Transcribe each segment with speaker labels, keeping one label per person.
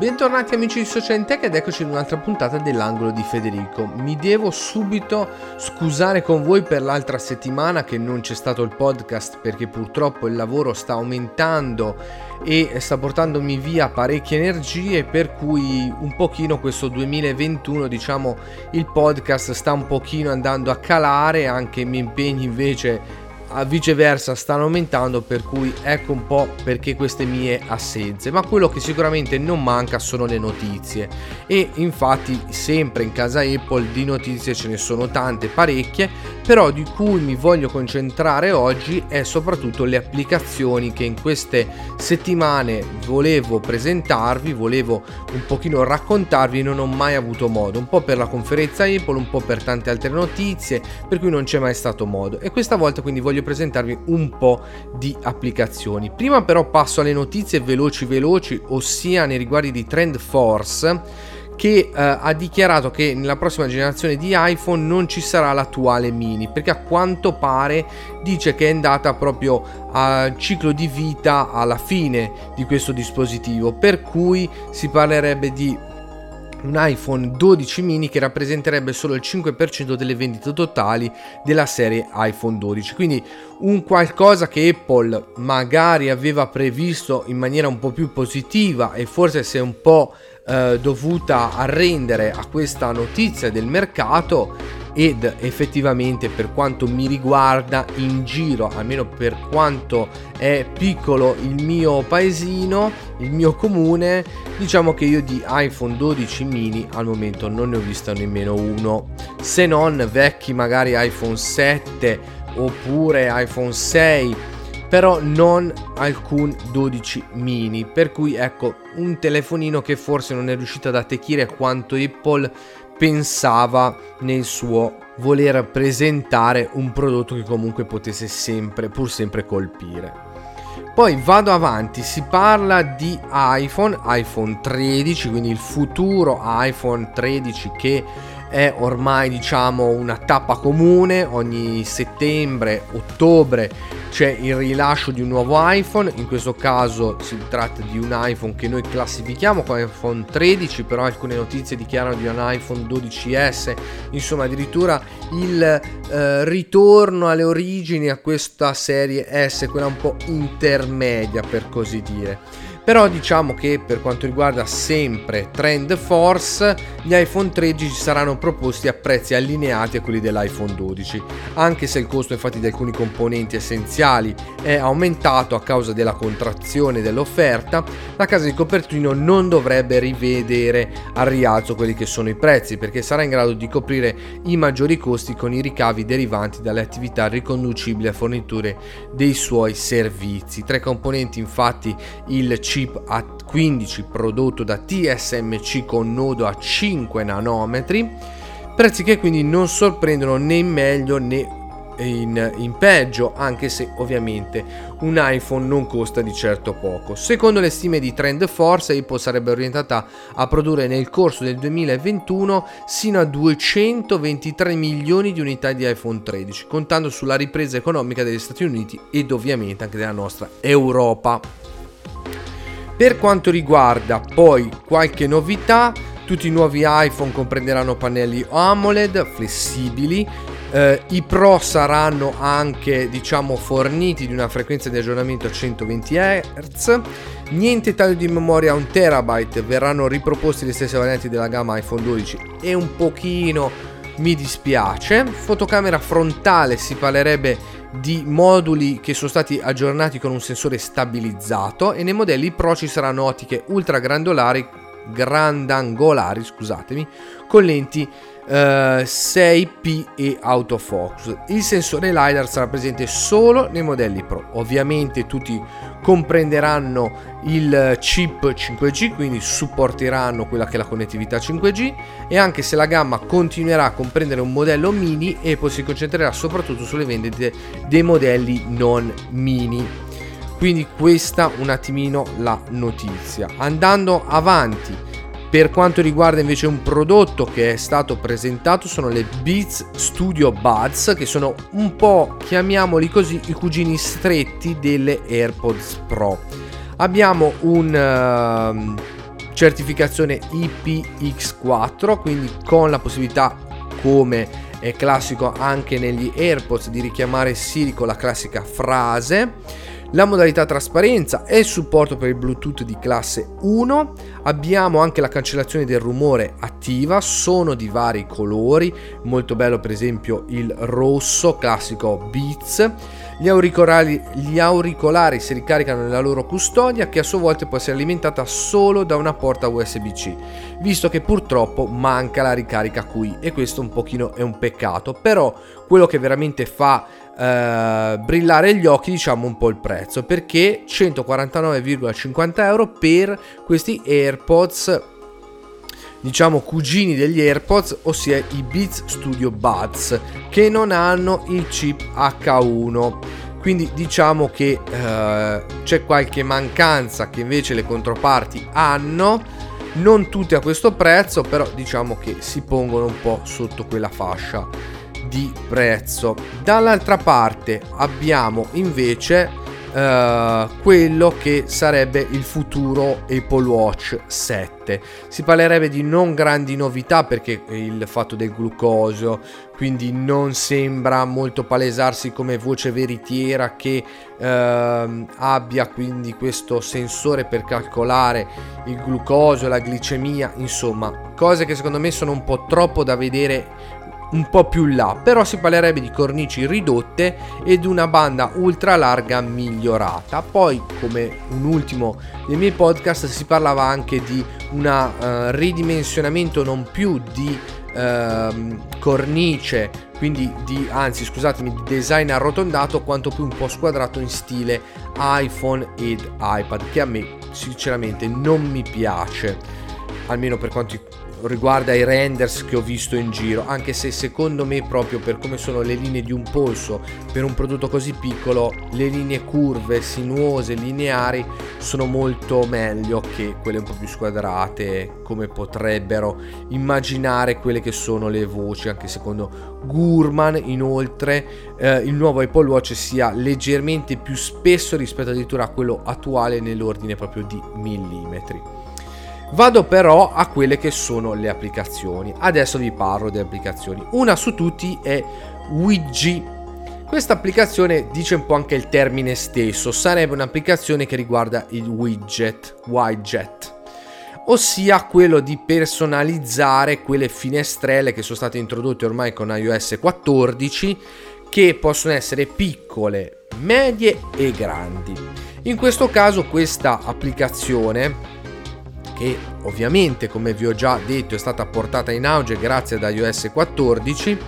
Speaker 1: Bentornati amici di Socientech ed eccoci in un'altra puntata dell'angolo di Federico. Mi devo subito scusare con voi per l'altra settimana che non c'è stato il podcast perché purtroppo il lavoro sta aumentando e sta portandomi via parecchie energie per cui un pochino questo 2021 diciamo il podcast sta un pochino andando a calare anche i miei impegni invece viceversa stanno aumentando per cui ecco un po' perché queste mie assenze. Ma quello che sicuramente non manca sono le notizie. E infatti sempre in casa Apple di notizie ce ne sono tante parecchie però di cui mi voglio concentrare oggi è soprattutto le applicazioni che in queste settimane volevo presentarvi volevo un pochino raccontarvi e non ho mai avuto modo. Un po' per la conferenza Apple un po' per tante altre notizie per cui non c'è mai stato modo. E questa volta quindi voglio voglio presentarvi un po' di applicazioni. Prima però passo alle notizie veloci veloci, ossia nei riguardi di Trend Force che eh, ha dichiarato che nella prossima generazione di iPhone non ci sarà l'attuale mini perché a quanto pare dice che è andata proprio a ciclo di vita alla fine di questo dispositivo per cui si parlerebbe di un iPhone 12 mini che rappresenterebbe solo il 5% delle vendite totali della serie iPhone 12 quindi un qualcosa che Apple magari aveva previsto in maniera un po' più positiva e forse si è un po' eh, dovuta arrendere a questa notizia del mercato ed effettivamente per quanto mi riguarda in giro, almeno per quanto è piccolo il mio paesino, il mio comune, diciamo che io di iPhone 12 mini al momento non ne ho visto nemmeno uno, se non vecchi magari iPhone 7 oppure iPhone 6 però non alcun 12 mini. Per cui ecco un telefonino che forse non è riuscito ad attecchire quanto Apple pensava nel suo voler presentare un prodotto che comunque potesse sempre, pur sempre colpire. Poi vado avanti, si parla di iPhone, iPhone 13, quindi il futuro iPhone 13 che è ormai diciamo una tappa comune, ogni settembre, ottobre c'è il rilascio di un nuovo iPhone, in questo caso si tratta di un iPhone che noi classifichiamo come iPhone 13, però alcune notizie dichiarano di un iPhone 12S, insomma addirittura il eh, ritorno alle origini a questa serie S, quella un po' intermedia per così dire. Però diciamo che per quanto riguarda sempre Trend Force, gli iPhone 13 saranno proposti a prezzi allineati a quelli dell'iPhone 12, anche se il costo infatti di alcuni componenti essenziali è aumentato a causa della contrazione dell'offerta, la casa di Copertino non dovrebbe rivedere al rialzo quelli che sono i prezzi perché sarà in grado di coprire i maggiori costi con i ricavi derivanti dalle attività riconducibili a forniture dei suoi servizi. Tra i componenti infatti il chip chip A15 prodotto da TSMC con nodo a 5 nanometri, prezzi che quindi non sorprendono né in meglio né in, in, peggio, anche se ovviamente un iPhone non costa di certo poco. Secondo le stime di Trend Force, Apple sarebbe orientata a produrre nel corso del 2021 sino a 223 milioni di unità di iPhone 13, contando sulla ripresa economica degli Stati Uniti ed ovviamente anche della nostra Europa. Per quanto riguarda poi qualche novità, tutti i nuovi iPhone comprenderanno pannelli AMOLED flessibili, eh, I Pro saranno anche diciamo forniti di una frequenza di aggiornamento a 120 Hz. Niente taglio di memoria a 1 TB, verranno riproposti le stesse varianti della gamma iPhone 12 e un pochino mi dispiace. Fotocamera frontale si parlerebbe di moduli che sono stati aggiornati con un sensore stabilizzato e nei modelli Pro ci saranno ottiche ultra grandolari, grandangolari, scusatemi, con lenti eh, 6P e autofocus. Il sensore LiDAR sarà presente solo nei modelli Pro. Ovviamente tutti comprenderanno il chip 5G, quindi supporteranno quella che è la connettività 5G e anche se la gamma continuerà a comprendere un modello mini, Apple si concentrerà soprattutto sulle vendite dei modelli non mini. Quindi questa un attimino la notizia. Andando avanti, per quanto riguarda invece un prodotto che è stato presentato sono le Beats Studio Buds che sono un po' chiamiamoli così i cugini stretti delle AirPods Pro. Abbiamo un uh, certificazione IPX4, quindi con la possibilità come è classico anche negli AirPods di richiamare Siri con la classica frase la modalità trasparenza e il supporto per il Bluetooth di classe 1. Abbiamo anche la cancellazione del rumore attiva, sono di vari colori, molto bello per esempio il rosso classico Beats. Gli auricolari, gli auricolari si ricaricano nella loro custodia che a sua volta può essere alimentata solo da una porta USB-C, visto che purtroppo manca la ricarica qui e questo un pochino è un peccato, però quello che veramente fa eh, brillare gli occhi diciamo un po' il prezzo perché 149,50 euro per questi AirPods diciamo cugini degli AirPods ossia i Beats Studio Buds che non hanno il chip H1 quindi diciamo che eh, c'è qualche mancanza che invece le controparti hanno non tutte a questo prezzo però diciamo che si pongono un po' sotto quella fascia di prezzo. Dall'altra parte abbiamo invece Uh, quello che sarebbe il futuro Apple Watch 7. Si parlerebbe di non grandi novità perché il fatto del glucosio, quindi non sembra molto palesarsi come voce veritiera che uh, abbia quindi questo sensore per calcolare il glucosio, la glicemia, insomma, cose che secondo me sono un po' troppo da vedere un po' più là, però si parlerebbe di cornici ridotte ed una banda ultra larga migliorata. Poi, come un ultimo dei miei podcast, si parlava anche di un uh, ridimensionamento non più di uh, cornice, quindi di, anzi scusatemi, di design arrotondato, quanto più un po' squadrato in stile iPhone ed iPad, che a me sinceramente non mi piace, almeno per quanto riguarda i renders che ho visto in giro, anche se secondo me proprio per come sono le linee di un polso per un prodotto così piccolo, le linee curve, sinuose, lineari sono molto meglio che quelle un po' più squadrate, come potrebbero immaginare quelle che sono le voci, anche secondo Gurman inoltre eh, il nuovo Apple Watch sia leggermente più spesso rispetto addirittura a quello attuale nell'ordine proprio di millimetri. Vado però a quelle che sono le applicazioni. Adesso vi parlo delle applicazioni. Una su tutti è Wigi. Questa applicazione dice un po' anche il termine stesso, sarebbe un'applicazione che riguarda il widget, widget, ossia quello di personalizzare quelle finestrelle che sono state introdotte ormai con iOS 14 che possono essere piccole, medie e grandi. In questo caso questa applicazione che ovviamente come vi ho già detto è stata portata in auge grazie ad iOS 14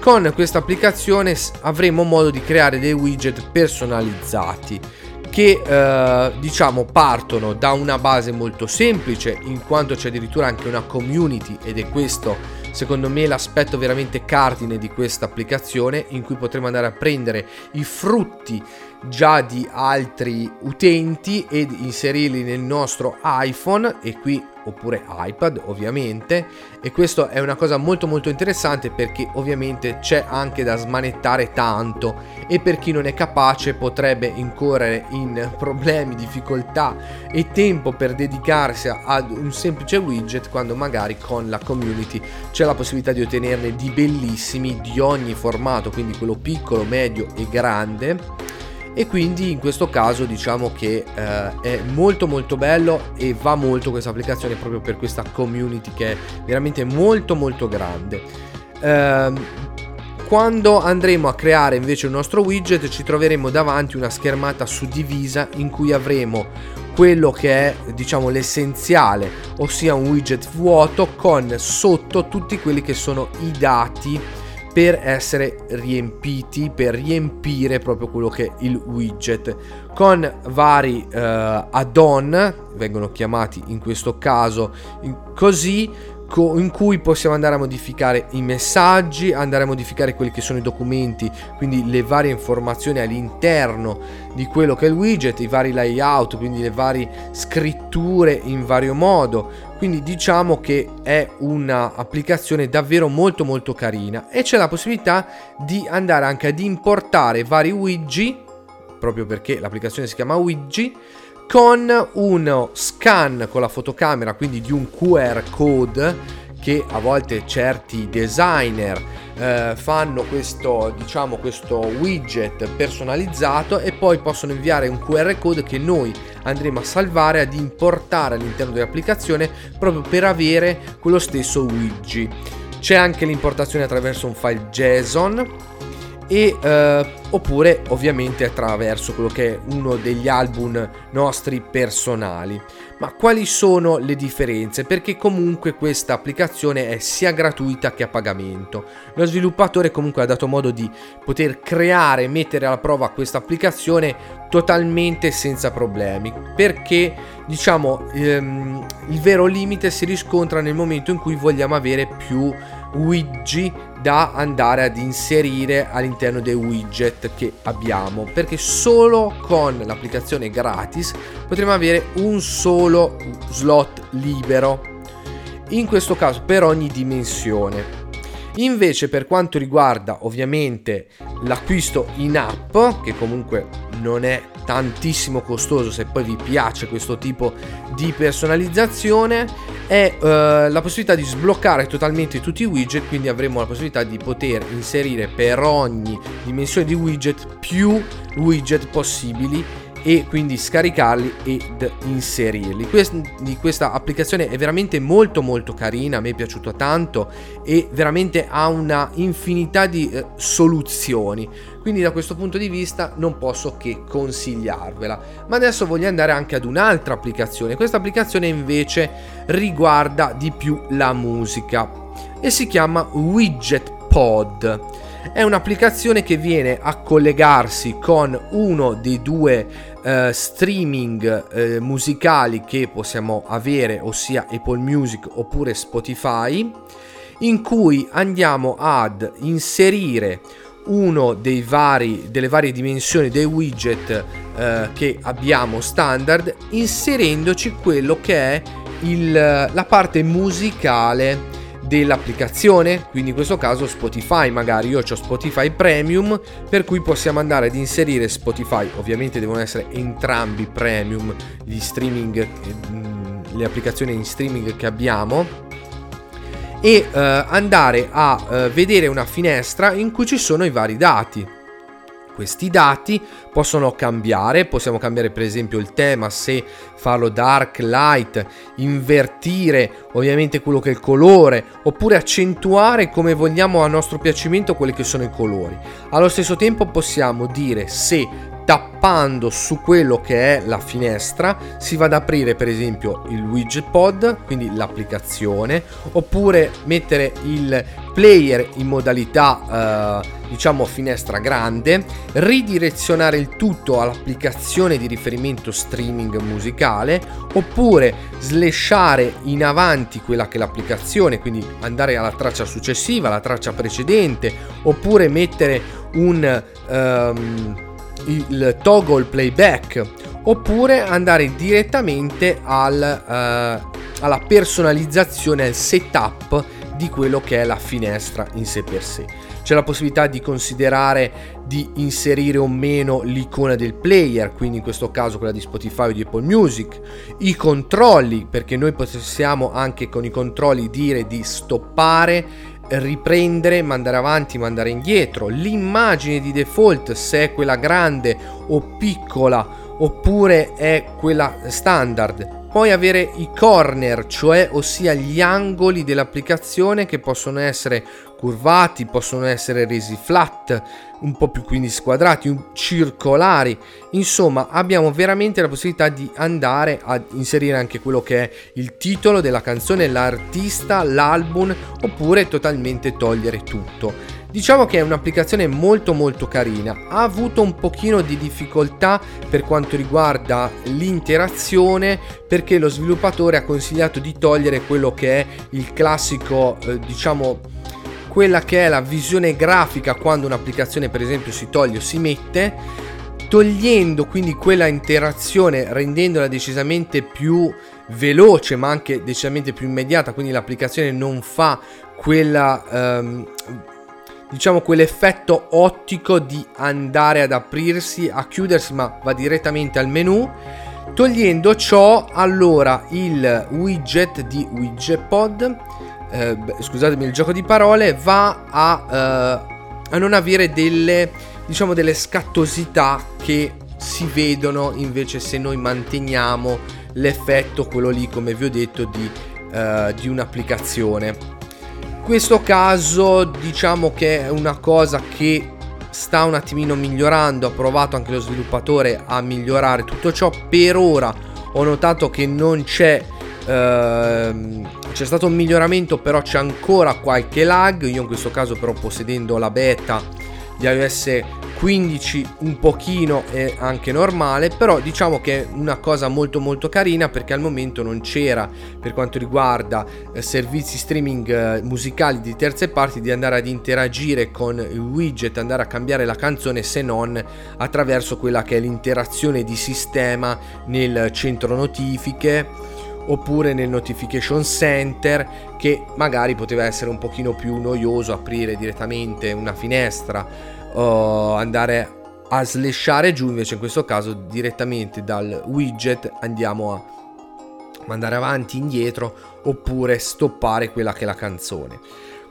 Speaker 1: con questa applicazione avremo modo di creare dei widget personalizzati che eh, diciamo partono da una base molto semplice in quanto c'è addirittura anche una community ed è questo secondo me l'aspetto veramente cardine di questa applicazione in cui potremo andare a prendere i frutti già di altri utenti ed inserirli nel nostro iPhone e qui oppure iPad ovviamente. E questo è una cosa molto molto interessante perché ovviamente c'è anche da smanettare tanto. E per chi non è capace potrebbe incorrere in problemi, difficoltà e tempo per dedicarsi ad un semplice widget quando magari con la community c'è la possibilità di ottenerne di bellissimi di ogni formato quindi quello piccolo, medio e grande e quindi in questo caso diciamo che eh, è molto molto bello e va molto questa applicazione proprio per questa community che è veramente molto molto grande. Eh, quando andremo a creare invece il nostro widget ci troveremo davanti una schermata suddivisa in cui avremo quello che è diciamo l'essenziale ossia un widget vuoto con sotto tutti quelli che sono i dati per essere riempiti, per riempire proprio quello che è il widget. Con vari uh, add-on, vengono chiamati in questo caso così in cui possiamo andare a modificare i messaggi, andare a modificare quelli che sono i documenti, quindi le varie informazioni all'interno di quello che è il widget, i vari layout, quindi le varie scritture in vario modo. Quindi diciamo che è un'applicazione davvero molto molto carina e c'è la possibilità di andare anche ad importare vari widget, proprio perché l'applicazione si chiama widget con uno scan con la fotocamera, quindi di un QR code che a volte certi designer eh, fanno questo, diciamo, questo widget personalizzato e poi possono inviare un QR code che noi andremo a salvare ad importare all'interno dell'applicazione proprio per avere quello stesso widget. C'è anche l'importazione attraverso un file JSON e eh, oppure ovviamente attraverso quello che è uno degli album nostri personali. Ma quali sono le differenze? Perché comunque questa applicazione è sia gratuita che a pagamento. Lo sviluppatore comunque ha dato modo di poter creare e mettere alla prova questa applicazione totalmente senza problemi. Perché diciamo ehm, il vero limite si riscontra nel momento in cui vogliamo avere più widget da andare ad inserire all'interno dei widget che abbiamo perché solo con l'applicazione gratis potremo avere un solo slot libero. In questo caso per ogni dimensione invece per quanto riguarda ovviamente l'acquisto in app che comunque non è tantissimo costoso se poi vi piace questo tipo di personalizzazione è uh, la possibilità di sbloccare totalmente tutti i widget quindi avremo la possibilità di poter inserire per ogni dimensione di widget più widget possibili e quindi scaricarli ed inserirli. Quindi questa applicazione è veramente molto molto carina, a me è piaciuta tanto e veramente ha una infinità di eh, soluzioni. Quindi da questo punto di vista non posso che consigliarvela. Ma adesso voglio andare anche ad un'altra applicazione. Questa applicazione invece riguarda di più la musica e si chiama Widget Pod è un'applicazione che viene a collegarsi con uno dei due uh, streaming uh, musicali che possiamo avere, ossia Apple Music oppure Spotify, in cui andiamo ad inserire uno dei vari, delle varie dimensioni dei widget uh, che abbiamo standard, inserendoci quello che è il, la parte musicale dell'applicazione, quindi in questo caso Spotify, magari. Io ho Spotify Premium, per cui possiamo andare ad inserire Spotify, ovviamente devono essere entrambi premium gli streaming, mm, le applicazioni in streaming che abbiamo. E eh, andare a eh, vedere una finestra in cui ci sono i vari dati questi dati possono cambiare, possiamo cambiare per esempio il tema, se farlo dark, light, invertire ovviamente quello che è il colore, oppure accentuare come vogliamo a nostro piacimento quelli che sono i colori. Allo stesso tempo possiamo dire se tappando su quello che è la finestra si va ad aprire per esempio il widget pod quindi l'applicazione oppure mettere il player in modalità eh, diciamo finestra grande ridirezionare il tutto all'applicazione di riferimento streaming musicale oppure slashare in avanti quella che è l'applicazione quindi andare alla traccia successiva la traccia precedente oppure mettere un um, il toggle playback oppure andare direttamente al, uh, alla personalizzazione, al setup di quello che è la finestra in sé per sé. C'è la possibilità di considerare di inserire o meno l'icona del player, quindi in questo caso quella di Spotify o di Apple Music, i controlli, perché noi possiamo anche con i controlli dire di stoppare riprendere, mandare avanti, mandare indietro, l'immagine di default se è quella grande o piccola oppure è quella standard. Poi avere i corner, cioè ossia gli angoli dell'applicazione che possono essere curvati, possono essere resi flat, un po' più quindi squadrati, circolari. Insomma, abbiamo veramente la possibilità di andare a inserire anche quello che è il titolo della canzone, l'artista, l'album, oppure totalmente togliere tutto. Diciamo che è un'applicazione molto molto carina, ha avuto un pochino di difficoltà per quanto riguarda l'interazione perché lo sviluppatore ha consigliato di togliere quello che è il classico eh, diciamo quella che è la visione grafica quando un'applicazione per esempio si toglie o si mette, togliendo quindi quella interazione, rendendola decisamente più veloce ma anche decisamente più immediata, quindi l'applicazione non fa quella... Um, diciamo quell'effetto ottico di andare ad aprirsi, a chiudersi, ma va direttamente al menu Togliendo ciò, allora il widget di WidgetPod, eh, scusatemi il gioco di parole, va a, eh, a non avere delle, diciamo, delle scattosità che si vedono invece se noi manteniamo l'effetto, quello lì come vi ho detto, di, uh, di un'applicazione. Questo caso diciamo che è una cosa che sta un attimino migliorando, ha provato anche lo sviluppatore a migliorare tutto ciò, per ora ho notato che non c'è... Uh, c'è stato un miglioramento però c'è ancora qualche lag. Io in questo caso però possedendo la beta di iOS 15 un pochino è anche normale però diciamo che è una cosa molto molto carina perché al momento non c'era per quanto riguarda eh, servizi streaming eh, musicali di terze parti di andare ad interagire con il widget andare a cambiare la canzone se non attraverso quella che è l'interazione di sistema nel centro notifiche oppure nel notification center che magari poteva essere un pochino più noioso aprire direttamente una finestra uh, andare a slashare giù, invece in questo caso direttamente dal widget andiamo a mandare avanti, indietro oppure stoppare quella che è la canzone.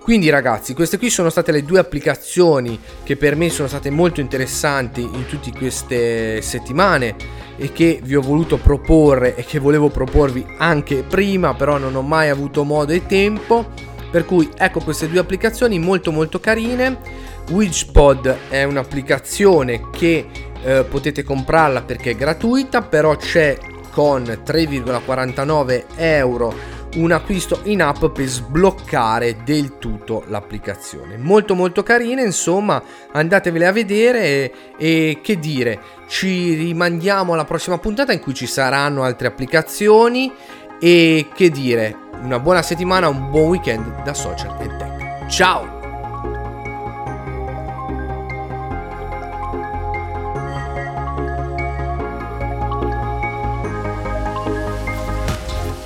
Speaker 1: Quindi ragazzi, queste qui sono state le due applicazioni che per me sono state molto interessanti in tutte queste settimane e che vi ho voluto proporre e che volevo proporvi anche prima, però non ho mai avuto modo e tempo. Per cui ecco queste due applicazioni molto molto carine Widgepod è un'applicazione che eh, potete comprarla perché è gratuita, però c'è con 3,49 euro un acquisto in app per sbloccare del tutto l'applicazione. Molto molto carina, insomma, andatevele a vedere e, e che dire, ci rimandiamo alla prossima puntata in cui ci saranno altre applicazioni e che dire, una buona settimana, un buon weekend da Social e Tech. Ciao!